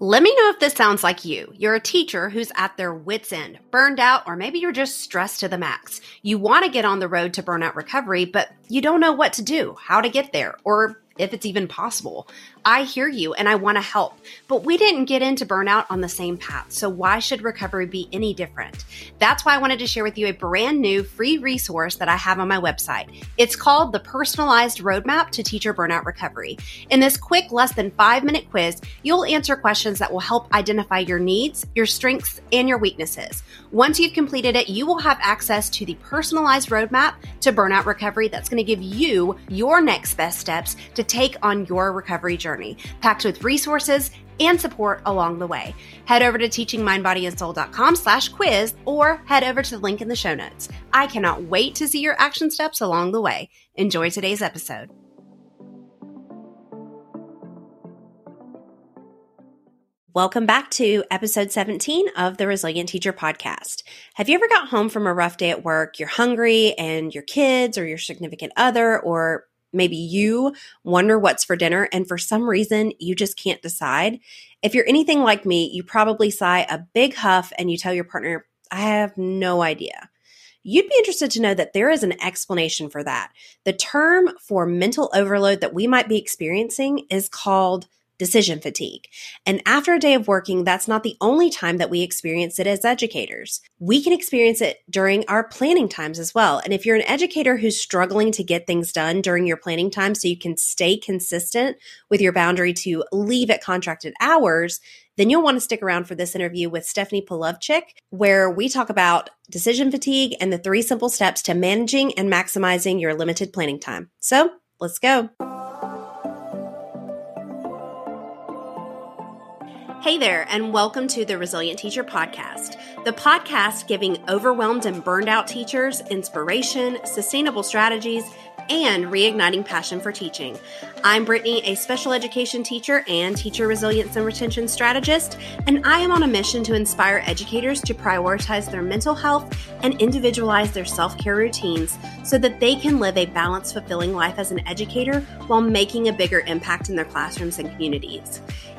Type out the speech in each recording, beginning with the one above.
Let me know if this sounds like you. You're a teacher who's at their wits' end, burned out, or maybe you're just stressed to the max. You want to get on the road to burnout recovery, but you don't know what to do, how to get there, or if it's even possible. I hear you and I want to help, but we didn't get into burnout on the same path. So why should recovery be any different? That's why I wanted to share with you a brand new free resource that I have on my website. It's called the Personalized Roadmap to Teacher Burnout Recovery. In this quick, less than five minute quiz, you'll answer questions that will help identify your needs, your strengths, and your weaknesses. Once you've completed it, you will have access to the personalized roadmap to burnout recovery that's going to give you your next best steps to take on your recovery journey, packed with resources and support along the way. Head over to teachingmindbodyandsoul.com slash quiz or head over to the link in the show notes. I cannot wait to see your action steps along the way. Enjoy today's episode. Welcome back to episode 17 of the Resilient Teacher Podcast. Have you ever got home from a rough day at work? You're hungry and your kids or your significant other or maybe you wonder what's for dinner and for some reason you just can't decide. If you're anything like me, you probably sigh a big huff and you tell your partner, I have no idea. You'd be interested to know that there is an explanation for that. The term for mental overload that we might be experiencing is called decision fatigue. And after a day of working, that's not the only time that we experience it as educators. We can experience it during our planning times as well. And if you're an educator who's struggling to get things done during your planning time so you can stay consistent with your boundary to leave at contracted hours, then you'll want to stick around for this interview with Stephanie Palovchik, where we talk about decision fatigue and the three simple steps to managing and maximizing your limited planning time. So let's go. Hey there, and welcome to the Resilient Teacher Podcast, the podcast giving overwhelmed and burned out teachers inspiration, sustainable strategies, and reigniting passion for teaching. I'm Brittany, a special education teacher and teacher resilience and retention strategist, and I am on a mission to inspire educators to prioritize their mental health and individualize their self care routines so that they can live a balanced, fulfilling life as an educator while making a bigger impact in their classrooms and communities.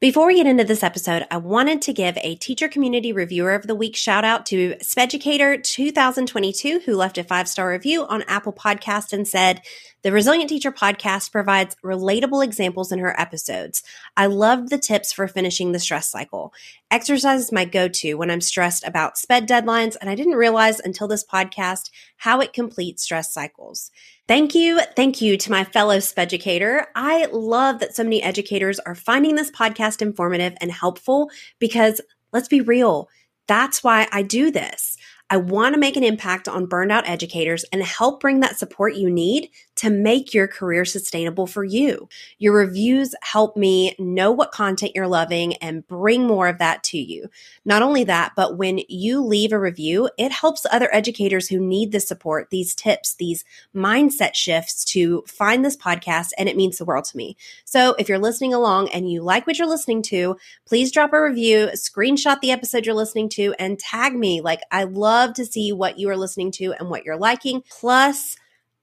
Before we get into this episode, I wanted to give a Teacher Community Reviewer of the Week shout out to Speducator 2022, who left a five star review on Apple Podcast and said, the Resilient Teacher podcast provides relatable examples in her episodes. I loved the tips for finishing the stress cycle. Exercise is my go to when I'm stressed about SPED deadlines, and I didn't realize until this podcast how it completes stress cycles. Thank you. Thank you to my fellow Speducator. I love that so many educators are finding this podcast informative and helpful because let's be real, that's why I do this. I want to make an impact on burned out educators and help bring that support you need to make your career sustainable for you. Your reviews help me know what content you're loving and bring more of that to you. Not only that, but when you leave a review, it helps other educators who need the support, these tips, these mindset shifts to find this podcast, and it means the world to me. So if you're listening along and you like what you're listening to, please drop a review, screenshot the episode you're listening to, and tag me. Like, I love to see what you are listening to and what you're liking. Plus,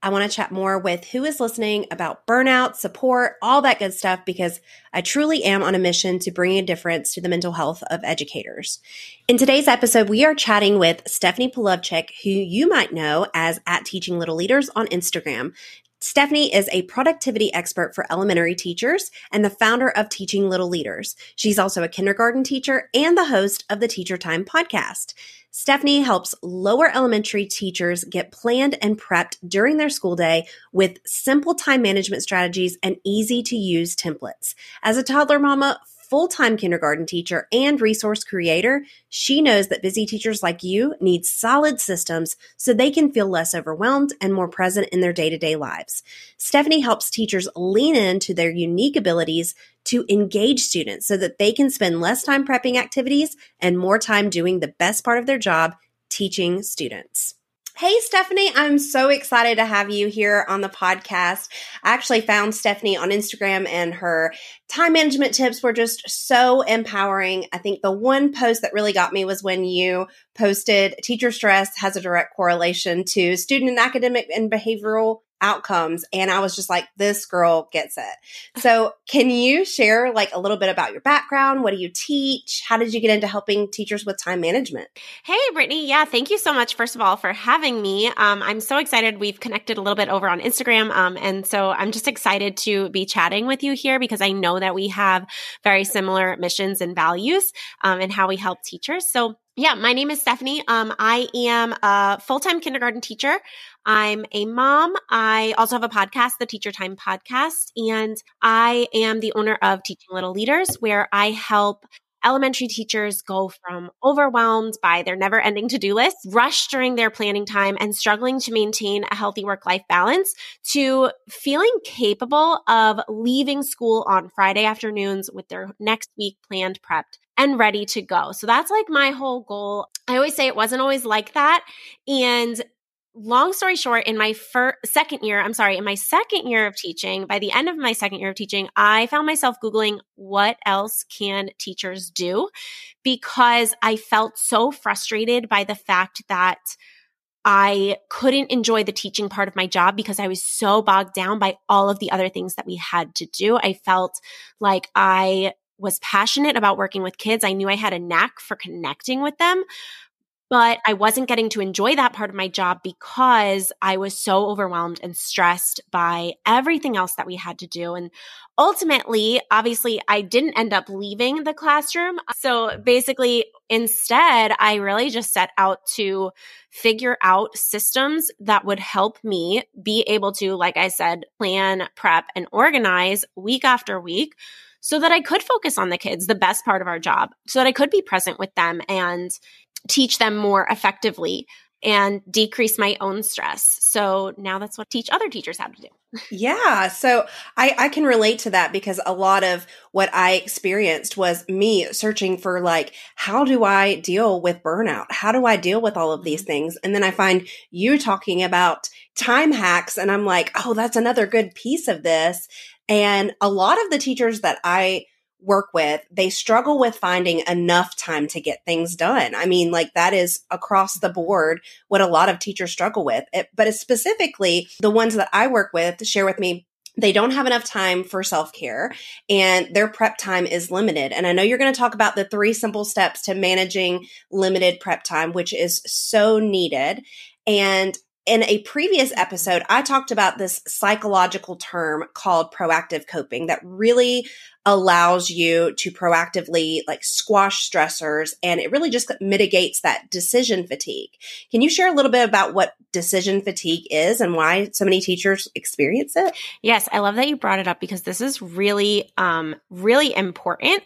I want to chat more with who is listening about burnout, support, all that good stuff, because I truly am on a mission to bring a difference to the mental health of educators. In today's episode, we are chatting with Stephanie Palovchik, who you might know as at Teaching Little Leaders on Instagram. Stephanie is a productivity expert for elementary teachers and the founder of Teaching Little Leaders. She's also a kindergarten teacher and the host of the Teacher Time podcast. Stephanie helps lower elementary teachers get planned and prepped during their school day with simple time management strategies and easy to use templates. As a toddler mama, full time kindergarten teacher and resource creator, she knows that busy teachers like you need solid systems so they can feel less overwhelmed and more present in their day to day lives. Stephanie helps teachers lean into their unique abilities to engage students so that they can spend less time prepping activities and more time doing the best part of their job, teaching students. Hey, Stephanie, I'm so excited to have you here on the podcast. I actually found Stephanie on Instagram and her time management tips were just so empowering. I think the one post that really got me was when you posted teacher stress has a direct correlation to student and academic and behavioral outcomes and i was just like this girl gets it. So can you share like a little bit about your background? What do you teach? How did you get into helping teachers with time management? Hey brittany. Yeah thank you so much first of all for having me. Um, i'm so excited we've connected a little bit over on instagram um, and so i'm just excited to be chatting with you here because i know that we have very similar missions and values um, and how we help teachers. So yeah, my name is Stephanie. Um, I am a full time kindergarten teacher. I'm a mom. I also have a podcast, the Teacher Time Podcast, and I am the owner of Teaching Little Leaders, where I help elementary teachers go from overwhelmed by their never ending to do list, rushed during their planning time, and struggling to maintain a healthy work life balance to feeling capable of leaving school on Friday afternoons with their next week planned prepped and ready to go. So that's like my whole goal. I always say it wasn't always like that. And long story short, in my first, second year, I'm sorry, in my second year of teaching, by the end of my second year of teaching, I found myself Googling what else can teachers do because I felt so frustrated by the fact that I couldn't enjoy the teaching part of my job because I was so bogged down by all of the other things that we had to do. I felt like I was passionate about working with kids. I knew I had a knack for connecting with them, but I wasn't getting to enjoy that part of my job because I was so overwhelmed and stressed by everything else that we had to do. And ultimately, obviously, I didn't end up leaving the classroom. So basically, instead, I really just set out to figure out systems that would help me be able to, like I said, plan, prep, and organize week after week so that I could focus on the kids, the best part of our job, so that I could be present with them and teach them more effectively and decrease my own stress. So now that's what I teach other teachers how to do. yeah. So I, I can relate to that because a lot of what I experienced was me searching for like, how do I deal with burnout? How do I deal with all of these mm-hmm. things? And then I find you talking about time hacks and I'm like, oh, that's another good piece of this. And a lot of the teachers that I work with, they struggle with finding enough time to get things done. I mean, like that is across the board what a lot of teachers struggle with. It, but specifically, the ones that I work with share with me they don't have enough time for self care and their prep time is limited. And I know you're going to talk about the three simple steps to managing limited prep time, which is so needed. And in a previous episode, I talked about this psychological term called proactive coping that really allows you to proactively like squash stressors and it really just mitigates that decision fatigue. Can you share a little bit about what decision fatigue is and why so many teachers experience it? Yes, I love that you brought it up because this is really um really important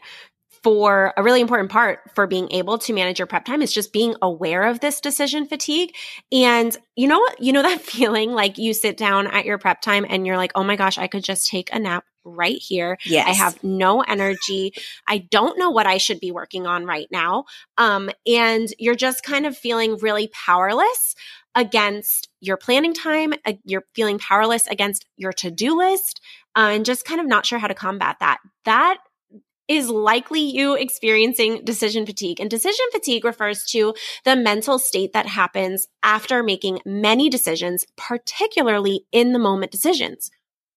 for a really important part for being able to manage your prep time is just being aware of this decision fatigue. And you know what? You know that feeling like you sit down at your prep time and you're like, oh my gosh, I could just take a nap right here. Yes. I have no energy. I don't know what I should be working on right now. Um, and you're just kind of feeling really powerless against your planning time. Uh, you're feeling powerless against your to do list uh, and just kind of not sure how to combat that. That is likely you experiencing decision fatigue. And decision fatigue refers to the mental state that happens after making many decisions, particularly in the moment decisions,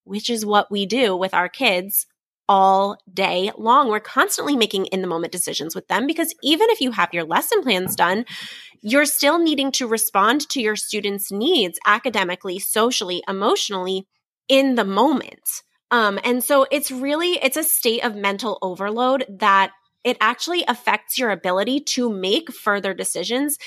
which is what we do with our kids all day long. We're constantly making in the moment decisions with them because even if you have your lesson plans done, you're still needing to respond to your students' needs academically, socially, emotionally in the moment. Um, and so it's really, it's a state of mental overload that it actually affects your ability to make further decisions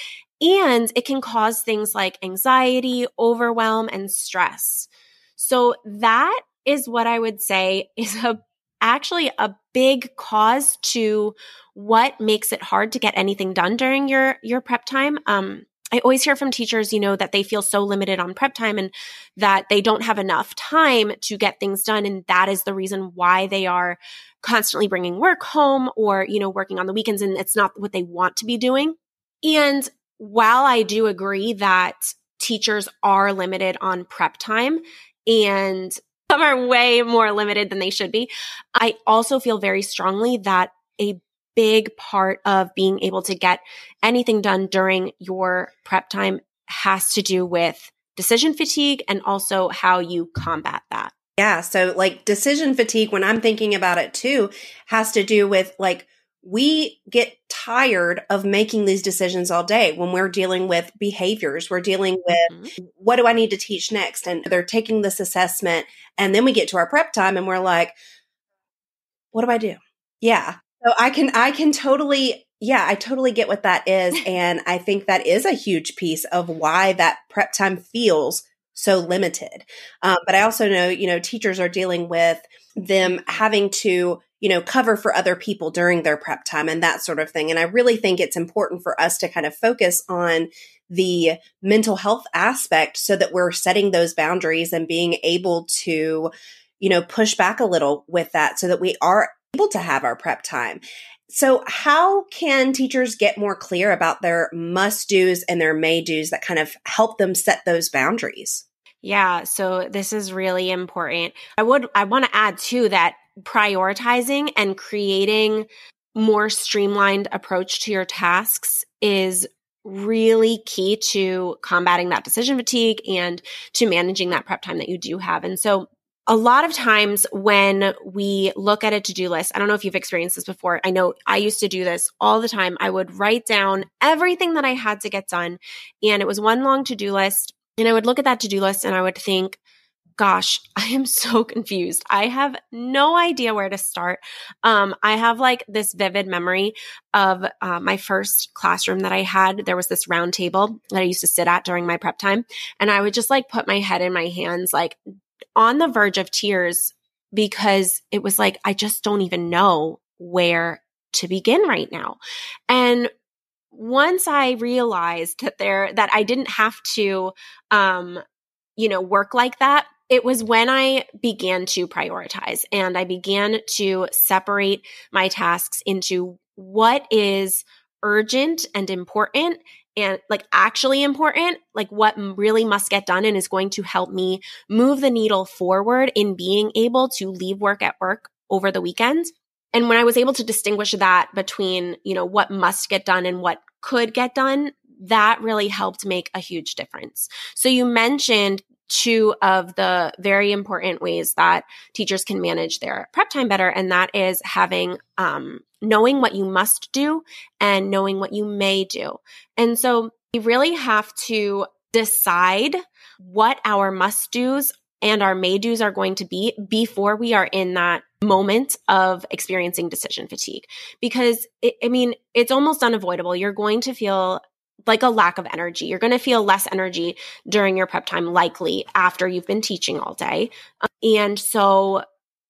and it can cause things like anxiety, overwhelm, and stress. So that is what I would say is a actually a big cause to what makes it hard to get anything done during your your prep time. Um, I always hear from teachers, you know, that they feel so limited on prep time and that they don't have enough time to get things done. And that is the reason why they are constantly bringing work home or, you know, working on the weekends and it's not what they want to be doing. And while I do agree that teachers are limited on prep time and some are way more limited than they should be. I also feel very strongly that a big part of being able to get anything done during your prep time has to do with decision fatigue and also how you combat that. Yeah. So, like, decision fatigue, when I'm thinking about it too, has to do with like, we get tired of making these decisions all day when we're dealing with behaviors. We're dealing with mm-hmm. what do I need to teach next? And they're taking this assessment. And then we get to our prep time and we're like, what do I do? Yeah. So I can, I can totally, yeah, I totally get what that is. And I think that is a huge piece of why that prep time feels so limited. Um, but I also know, you know, teachers are dealing with them having to you know, cover for other people during their prep time and that sort of thing. And I really think it's important for us to kind of focus on the mental health aspect so that we're setting those boundaries and being able to, you know, push back a little with that so that we are able to have our prep time. So, how can teachers get more clear about their must do's and their may do's that kind of help them set those boundaries? Yeah, so this is really important. I would I want to add too that prioritizing and creating more streamlined approach to your tasks is really key to combating that decision fatigue and to managing that prep time that you do have. And so a lot of times when we look at a to-do list, I don't know if you've experienced this before. I know I used to do this all the time. I would write down everything that I had to get done and it was one long to-do list and I would look at that to-do list and I would think, gosh, I am so confused. I have no idea where to start. Um, I have like this vivid memory of uh, my first classroom that I had. There was this round table that I used to sit at during my prep time. And I would just like put my head in my hands, like on the verge of tears because it was like, I just don't even know where to begin right now. And once I realized that there, that I didn't have to, um, you know, work like that, it was when I began to prioritize and I began to separate my tasks into what is urgent and important and like actually important, like what really must get done and is going to help me move the needle forward in being able to leave work at work over the weekend. And when I was able to distinguish that between, you know, what must get done and what could get done, that really helped make a huge difference. So you mentioned two of the very important ways that teachers can manage their prep time better. And that is having, um, knowing what you must do and knowing what you may do. And so we really have to decide what our must do's and our may do's are going to be before we are in that moment of experiencing decision fatigue. Because it, I mean, it's almost unavoidable. You're going to feel like a lack of energy. You're going to feel less energy during your prep time, likely after you've been teaching all day. And so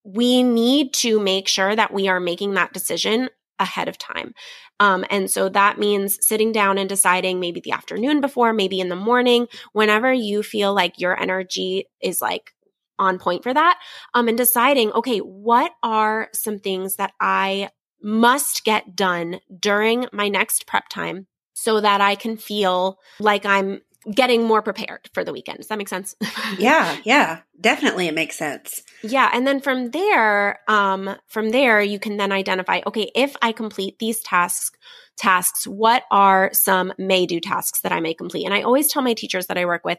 we need to make sure that we are making that decision ahead of time. Um, and so that means sitting down and deciding maybe the afternoon before, maybe in the morning, whenever you feel like your energy is like on point for that. Um, and deciding, okay, what are some things that I must get done during my next prep time so that I can feel like I'm getting more prepared for the weekend. Does that make sense? yeah, yeah, definitely it makes sense. Yeah, and then from there, um from there you can then identify okay, if I complete these tasks tasks, what are some may do tasks that I may complete? And I always tell my teachers that I work with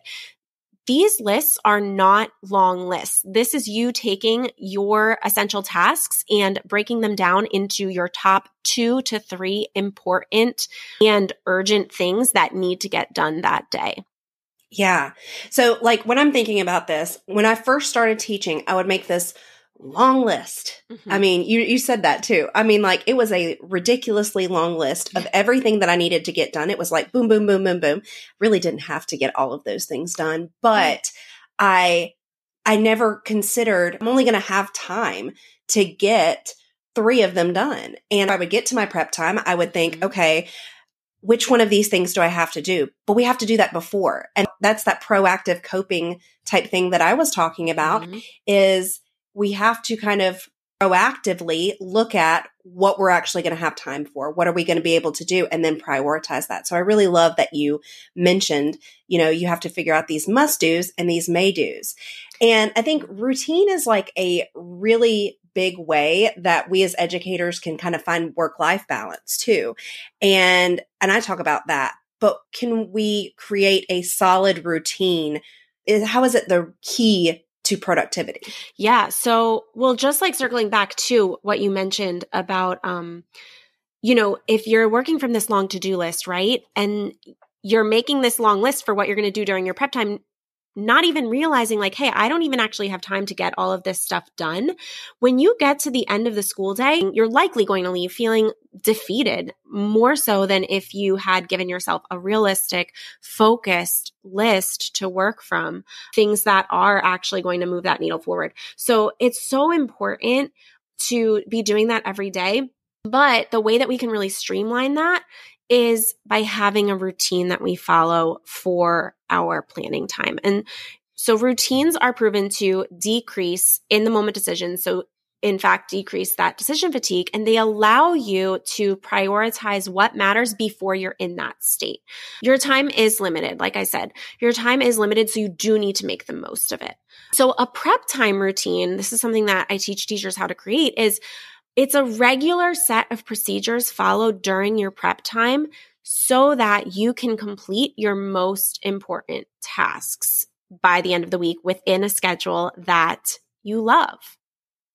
these lists are not long lists. This is you taking your essential tasks and breaking them down into your top two to three important and urgent things that need to get done that day. Yeah. So, like, when I'm thinking about this, when I first started teaching, I would make this long list. Mm-hmm. I mean, you you said that too. I mean, like it was a ridiculously long list of everything that I needed to get done. It was like boom, boom, boom, boom, boom. Really didn't have to get all of those things done, but I I never considered I'm only going to have time to get three of them done. And I would get to my prep time. I would think, mm-hmm. okay, which one of these things do I have to do? But we have to do that before. And that's that proactive coping type thing that I was talking about mm-hmm. is we have to kind of proactively look at what we're actually going to have time for. What are we going to be able to do? And then prioritize that. So I really love that you mentioned, you know, you have to figure out these must do's and these may do's. And I think routine is like a really big way that we as educators can kind of find work life balance too. And, and I talk about that, but can we create a solid routine? Is How is it the key to productivity. Yeah. So, well, just like circling back to what you mentioned about, um, you know, if you're working from this long to do list, right? And you're making this long list for what you're going to do during your prep time not even realizing like, hey, I don't even actually have time to get all of this stuff done. When you get to the end of the school day, you're likely going to leave feeling defeated more so than if you had given yourself a realistic, focused list to work from, things that are actually going to move that needle forward. So it's so important to be doing that every day. But the way that we can really streamline that is by having a routine that we follow for our planning time. And so routines are proven to decrease in the moment decisions. So in fact, decrease that decision fatigue and they allow you to prioritize what matters before you're in that state. Your time is limited. Like I said, your time is limited. So you do need to make the most of it. So a prep time routine, this is something that I teach teachers how to create is it's a regular set of procedures followed during your prep time so that you can complete your most important tasks by the end of the week within a schedule that you love.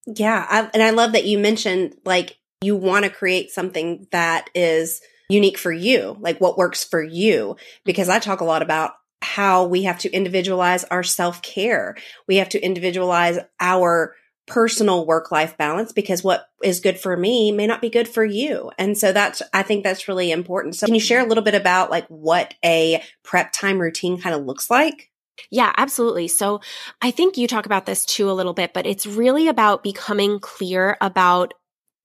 Yeah. I, and I love that you mentioned like you want to create something that is unique for you, like what works for you, because mm-hmm. I talk a lot about how we have to individualize our self care. We have to individualize our personal work life balance because what is good for me may not be good for you. And so that's, I think that's really important. So can you share a little bit about like what a prep time routine kind of looks like? Yeah, absolutely. So I think you talk about this too a little bit, but it's really about becoming clear about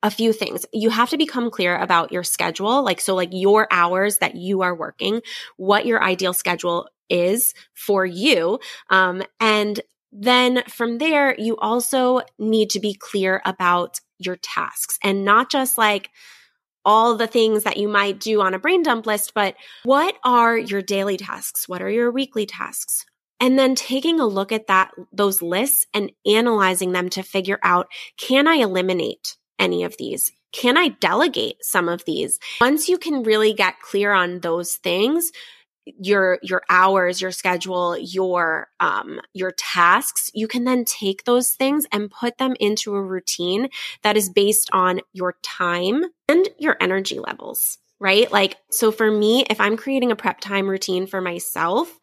a few things. You have to become clear about your schedule. Like, so like your hours that you are working, what your ideal schedule is for you. Um, and then from there, you also need to be clear about your tasks and not just like all the things that you might do on a brain dump list, but what are your daily tasks? What are your weekly tasks? And then taking a look at that, those lists and analyzing them to figure out, can I eliminate any of these? Can I delegate some of these? Once you can really get clear on those things, your your hours your schedule your um your tasks you can then take those things and put them into a routine that is based on your time and your energy levels right? Like so for me if i'm creating a prep time routine for myself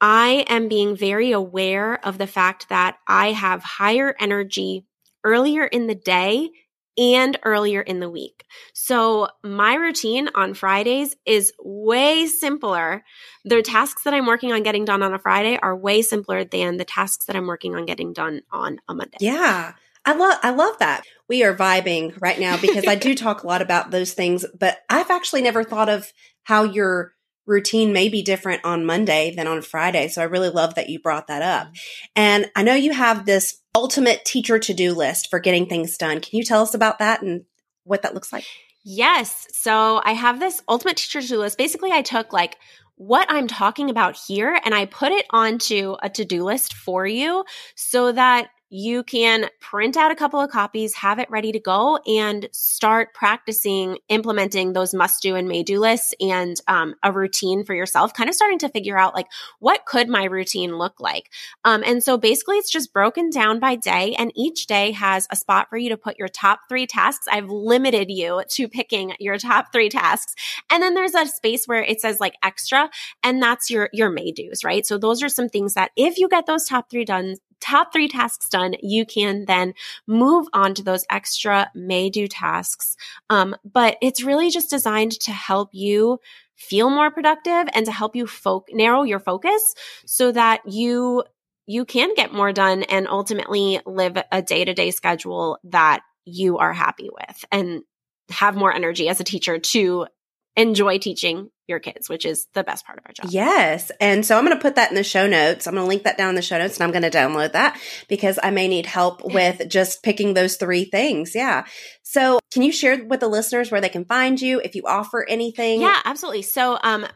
i am being very aware of the fact that i have higher energy earlier in the day and earlier in the week. So my routine on Fridays is way simpler. The tasks that I'm working on getting done on a Friday are way simpler than the tasks that I'm working on getting done on a Monday. Yeah. I love I love that. We are vibing right now because I do talk a lot about those things, but I've actually never thought of how your routine may be different on Monday than on Friday. So I really love that you brought that up. And I know you have this ultimate teacher to do list for getting things done. Can you tell us about that and what that looks like? Yes. So I have this ultimate teacher to do list. Basically, I took like what I'm talking about here and I put it onto a to do list for you so that you can print out a couple of copies, have it ready to go, and start practicing implementing those must do and may do lists and um, a routine for yourself. Kind of starting to figure out like what could my routine look like. Um, and so basically, it's just broken down by day, and each day has a spot for you to put your top three tasks. I've limited you to picking your top three tasks, and then there's a space where it says like extra, and that's your your may dos, right? So those are some things that if you get those top three done top three tasks done, you can then move on to those extra may do tasks. Um, but it's really just designed to help you feel more productive and to help you fo- narrow your focus so that you you can get more done and ultimately live a day-to-day schedule that you are happy with and have more energy as a teacher to enjoy teaching your kids, which is the best part of our job. Yes. And so I'm going to put that in the show notes. I'm going to link that down in the show notes and I'm going to download that because I may need help with just picking those three things. Yeah. So can you share with the listeners where they can find you if you offer anything? Yeah, absolutely. So, um,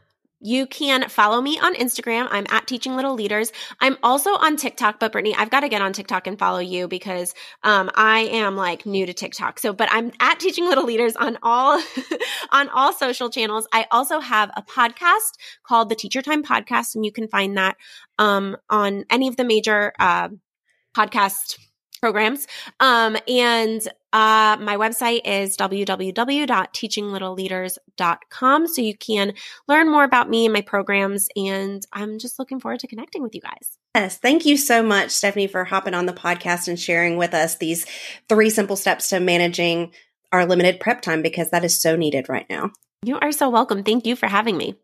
you can follow me on Instagram. I'm at Teaching Little Leaders. I'm also on TikTok, but Brittany, I've got to get on TikTok and follow you because um, I am like new to TikTok. So, but I'm at Teaching Little Leaders on all on all social channels. I also have a podcast called the Teacher Time Podcast, and you can find that um, on any of the major uh, podcast programs. Um, and uh, my website is www.teachinglittleleaders.com. So you can learn more about me and my programs. And I'm just looking forward to connecting with you guys. Yes. Thank you so much, Stephanie, for hopping on the podcast and sharing with us these three simple steps to managing our limited prep time because that is so needed right now. You are so welcome. Thank you for having me.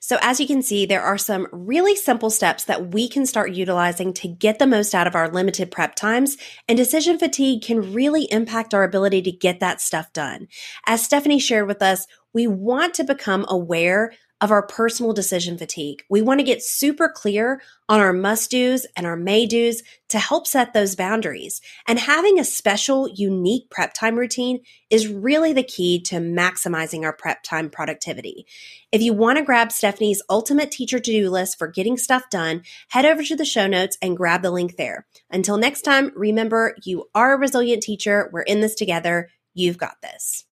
So, as you can see, there are some really simple steps that we can start utilizing to get the most out of our limited prep times, and decision fatigue can really impact our ability to get that stuff done. As Stephanie shared with us, we want to become aware of our personal decision fatigue. We want to get super clear on our must do's and our may do's to help set those boundaries. And having a special, unique prep time routine is really the key to maximizing our prep time productivity. If you want to grab Stephanie's ultimate teacher to do list for getting stuff done, head over to the show notes and grab the link there. Until next time, remember you are a resilient teacher. We're in this together. You've got this.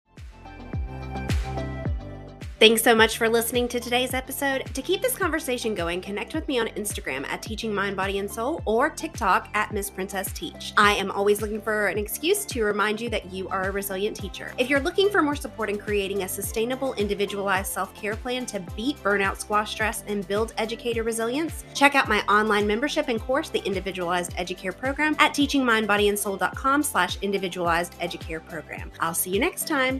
Thanks so much for listening to today's episode. To keep this conversation going, connect with me on Instagram at Teaching Mind, Body, and Soul or TikTok at Miss Princess Teach. I am always looking for an excuse to remind you that you are a resilient teacher. If you're looking for more support in creating a sustainable, individualized self care plan to beat burnout, squash stress, and build educator resilience, check out my online membership and course, the Individualized Educare Program, at teachingmindbodyandsoul.com slash individualized educare program. I'll see you next time.